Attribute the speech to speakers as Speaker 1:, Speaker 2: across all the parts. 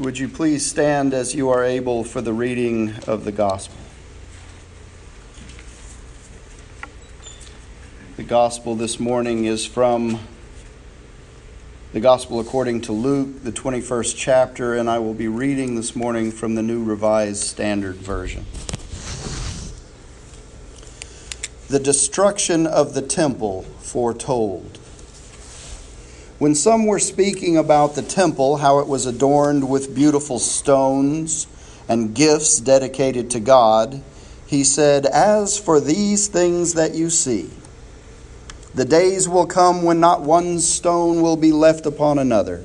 Speaker 1: Would you please stand as you are able for the reading of the gospel? The gospel this morning is from the gospel according to Luke, the 21st chapter, and I will be reading this morning from the New Revised Standard Version. The destruction of the temple foretold. When some were speaking about the temple, how it was adorned with beautiful stones and gifts dedicated to God, he said, As for these things that you see, the days will come when not one stone will be left upon another,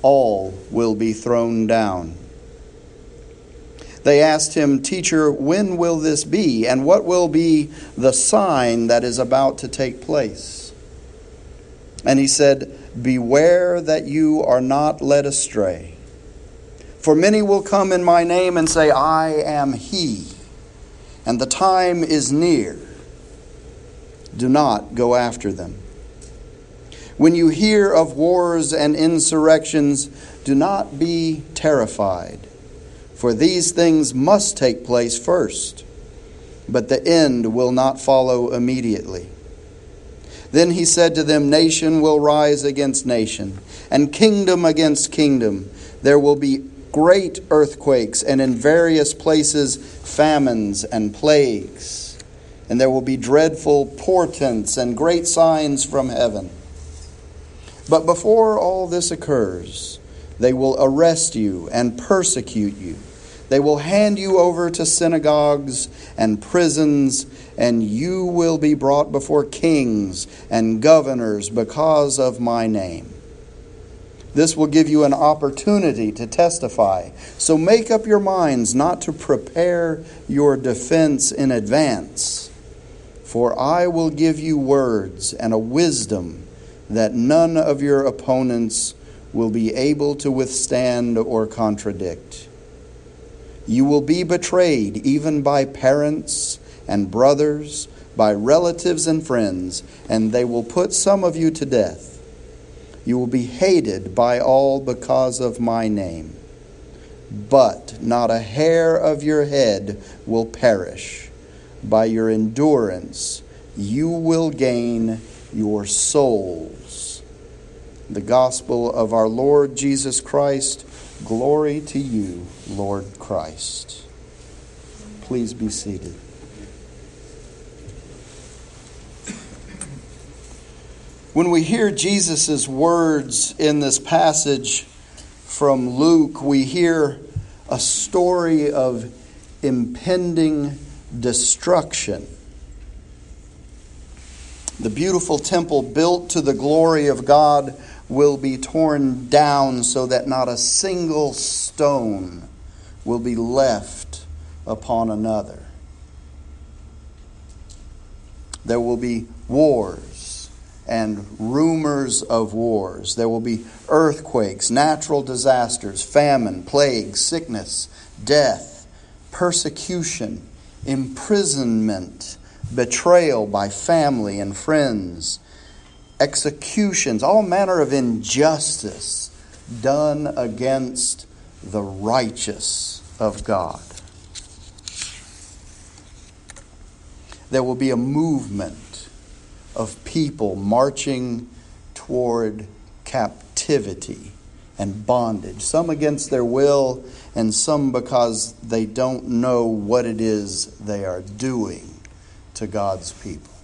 Speaker 1: all will be thrown down. They asked him, Teacher, when will this be, and what will be the sign that is about to take place? And he said, Beware that you are not led astray. For many will come in my name and say, I am he, and the time is near. Do not go after them. When you hear of wars and insurrections, do not be terrified, for these things must take place first, but the end will not follow immediately. Then he said to them, Nation will rise against nation, and kingdom against kingdom. There will be great earthquakes, and in various places famines and plagues. And there will be dreadful portents and great signs from heaven. But before all this occurs, they will arrest you and persecute you they will hand you over to synagogues and prisons, and you will be brought before kings and governors because of my name. This will give you an opportunity to testify. So make up your minds not to prepare your defense in advance. For I will give you words and a wisdom that none of your opponents will be able to withstand or contradict. You will be betrayed even by parents and brothers, by relatives and friends, and they will put some of you to death. You will be hated by all because of my name. But not a hair of your head will perish. By your endurance, you will gain your souls. The gospel of our Lord Jesus Christ Glory to you, Lord Christ. Please be seated. When we hear Jesus' words in this passage from Luke, we hear a story of impending destruction. The beautiful temple built to the glory of God will be torn down so that not a single stone will be left upon another. There will be wars and rumors of wars. There will be earthquakes, natural disasters, famine, plague, sickness, death, persecution, imprisonment, betrayal by family and friends executions, all manner of injustice done against the righteous of God. There will be a movement of people marching toward captivity and bondage, some against their will, and some because they don't know what it is they are doing to God's people.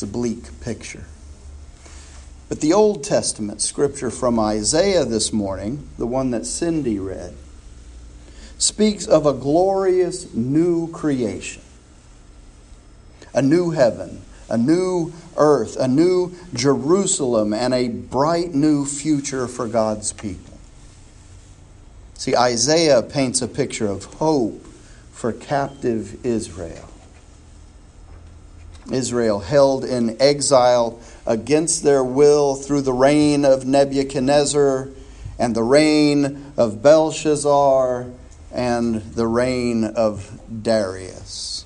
Speaker 1: It's a bleak picture. But the Old Testament scripture from Isaiah this morning, the one that Cindy read, speaks of a glorious new creation, a new heaven, a new earth, a new Jerusalem, and a bright new future for God's people. See, Isaiah paints a picture of hope for captive Israel. Israel held in exile against their will through the reign of Nebuchadnezzar and the reign of Belshazzar and the reign of Darius.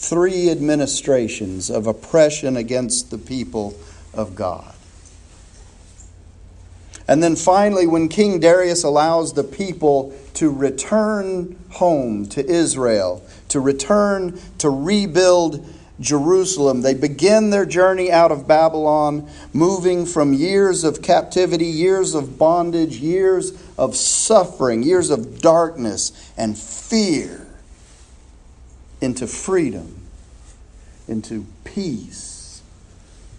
Speaker 1: three administrations of oppression against the people of God. And then finally, when King Darius allows the people to return home to Israel, to return to rebuild Jerusalem, they begin their journey out of Babylon, moving from years of captivity, years of bondage, years of suffering, years of darkness and fear, into freedom, into peace,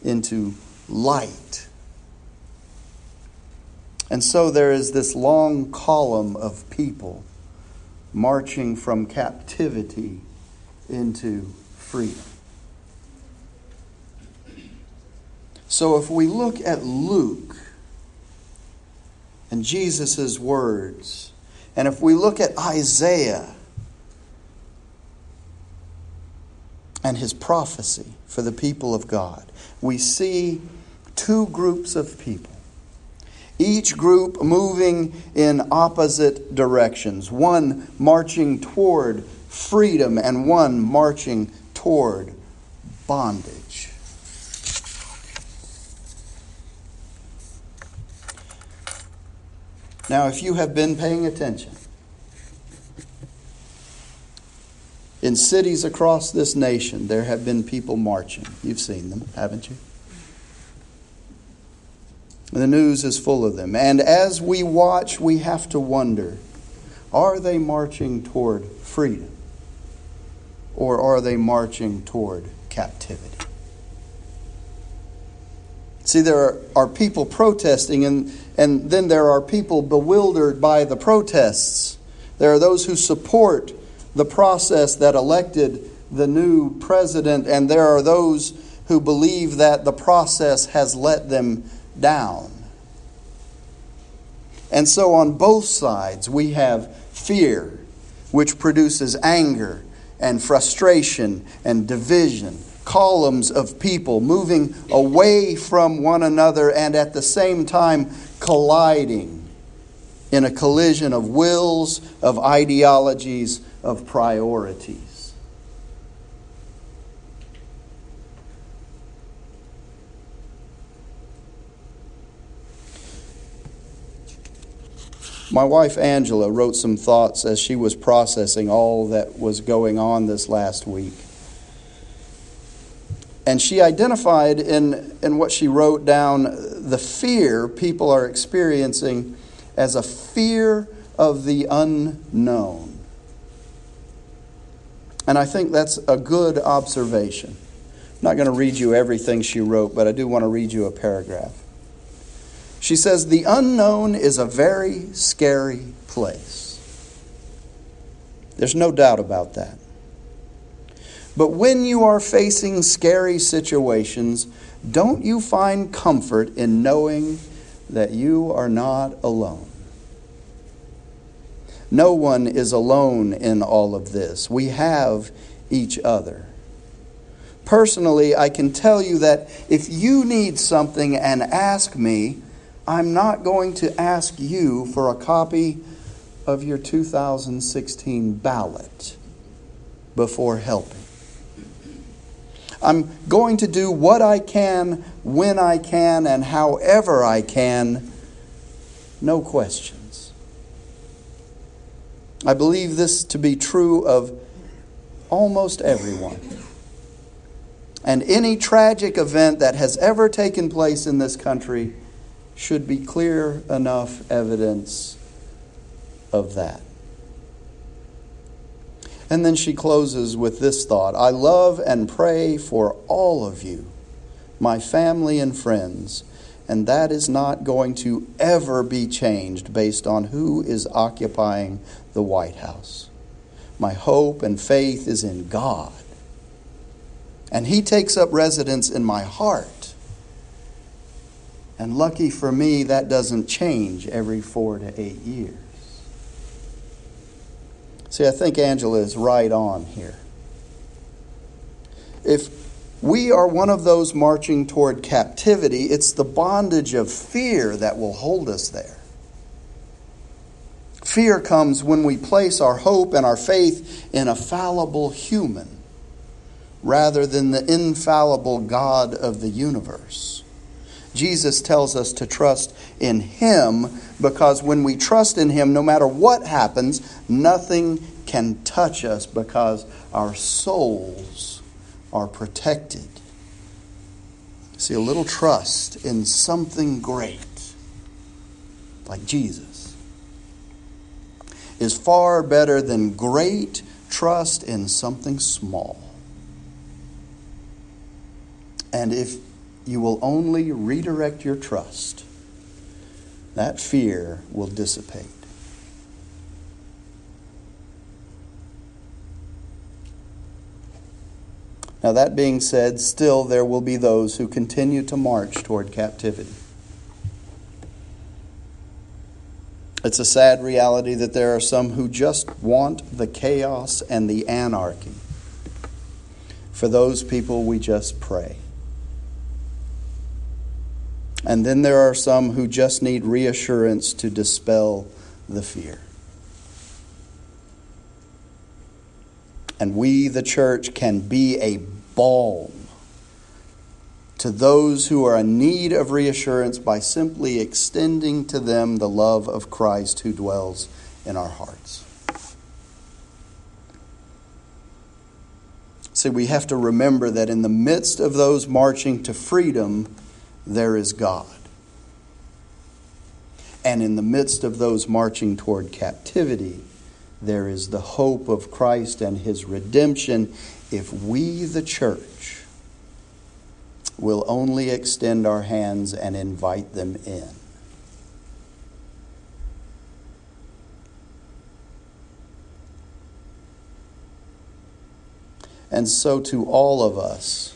Speaker 1: into light. And so there is this long column of people marching from captivity into freedom. So if we look at Luke and Jesus' words, and if we look at Isaiah and his prophecy for the people of God, we see two groups of people each group moving in opposite directions, one marching toward freedom and one marching toward bondage. Now, if you have been paying attention, in cities across this nation, there have been people marching. You've seen them, haven't you? The news is full of them. And as we watch, we have to wonder are they marching toward freedom? Or are they marching toward captivity? See, there are, people protesting, and, and then there are people bewildered by the protests. There are those who support the process that elected the new president, and there are those who believe that the process has let them down. And so on both sides, we have fear, which produces anger and frustration and division, columns of people moving away from one another and at the same time colliding in a collision of wills, of ideologies, of priorities. My wife Angela wrote some thoughts as she was processing all that was going on this last week. And she identified in, in what she wrote down the fear people are experiencing as a fear of the unknown. And I think that's a good observation. I'm not going to read you everything she wrote, but I do want to read you a paragraph. She says, The unknown is a very scary place. There's no doubt about that. But when you are facing scary situations, don't you find comfort in knowing that you are not alone? No one is alone in all of this. We have each other. Personally, I can tell you that if you need something and ask me, I'm not going to ask you for a copy of your 2016 ballot before helping. I'm going to do what I can, when I can, and however I can, no questions. I believe this to be true of almost everyone. And any tragic event that has ever taken place in this country should be clear enough evidence of that. And then she closes with this thought I love and pray for all of you, my family and friends, and that is not going to ever be changed based on who is occupying the White House. My hope and faith is in God. And He takes up residence in my heart. And lucky for me, that doesn't change every four to eight years. See, I think Angela is right on here. If we are one of those marching toward captivity, it's the bondage of fear that will hold us there. Fear comes when we place our hope and our faith in a fallible human rather than the infallible God of the universe. Jesus tells us to trust in Him because when we trust in Him, no matter what happens, nothing can touch us because our souls are protected. See, a little trust in something great, like Jesus, is far better than great trust in something small. And if you will only redirect your trust, that fear will dissipate. Now, that being said, still there will be those who continue to march toward captivity. It's a sad reality that there are some who just want the chaos and the anarchy. For those people, we just pray. And then there are some who just need reassurance to dispel the fear. And we, the church, can be a balm to those who are in need of reassurance by simply extending to them the love of Christ who dwells in our hearts. See, we have to remember that in the midst of those marching to freedom, there is God. And in the midst of those marching toward captivity, there is the hope of Christ and his redemption if we, the church, will only extend our hands and invite them in. And so, to all of us,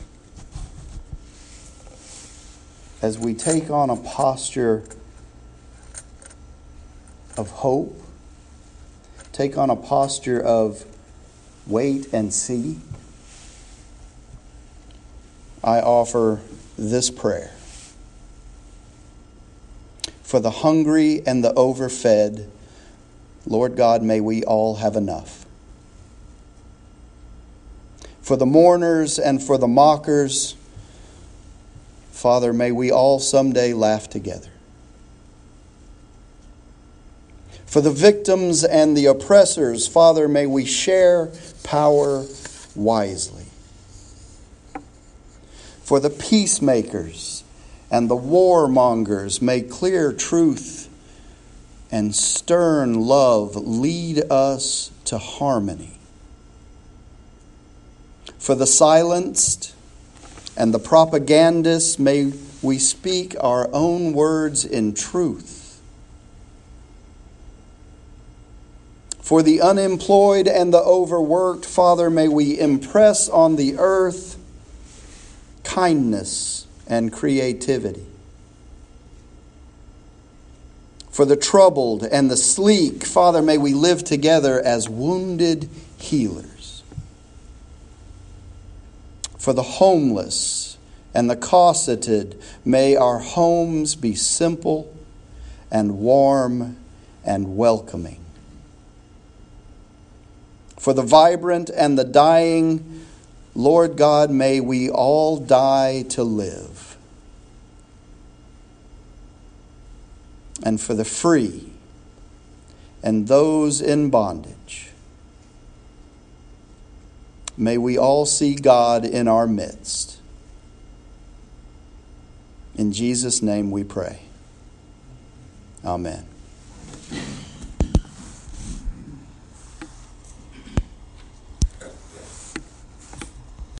Speaker 1: as we take on a posture of hope, take on a posture of wait and see, I offer this prayer. For the hungry and the overfed, Lord God, may we all have enough. For the mourners and for the mockers, Father, may we all someday laugh together. For the victims and the oppressors, Father, may we share power wisely. For the peacemakers and the warmongers, may clear truth and stern love lead us to harmony. For the silenced and the propagandists, may we speak our own words in truth. For the unemployed and the overworked, Father, may we impress on the earth kindness and creativity. For the troubled and the sleek, Father, may we live together as wounded healers for the homeless and the cosseted. May our homes be simple and warm and welcoming. For the vibrant and the dying, Lord God, may we all die to live. And for the free and those in bondage, May we all see God in our midst. In Jesus' name we pray. Amen.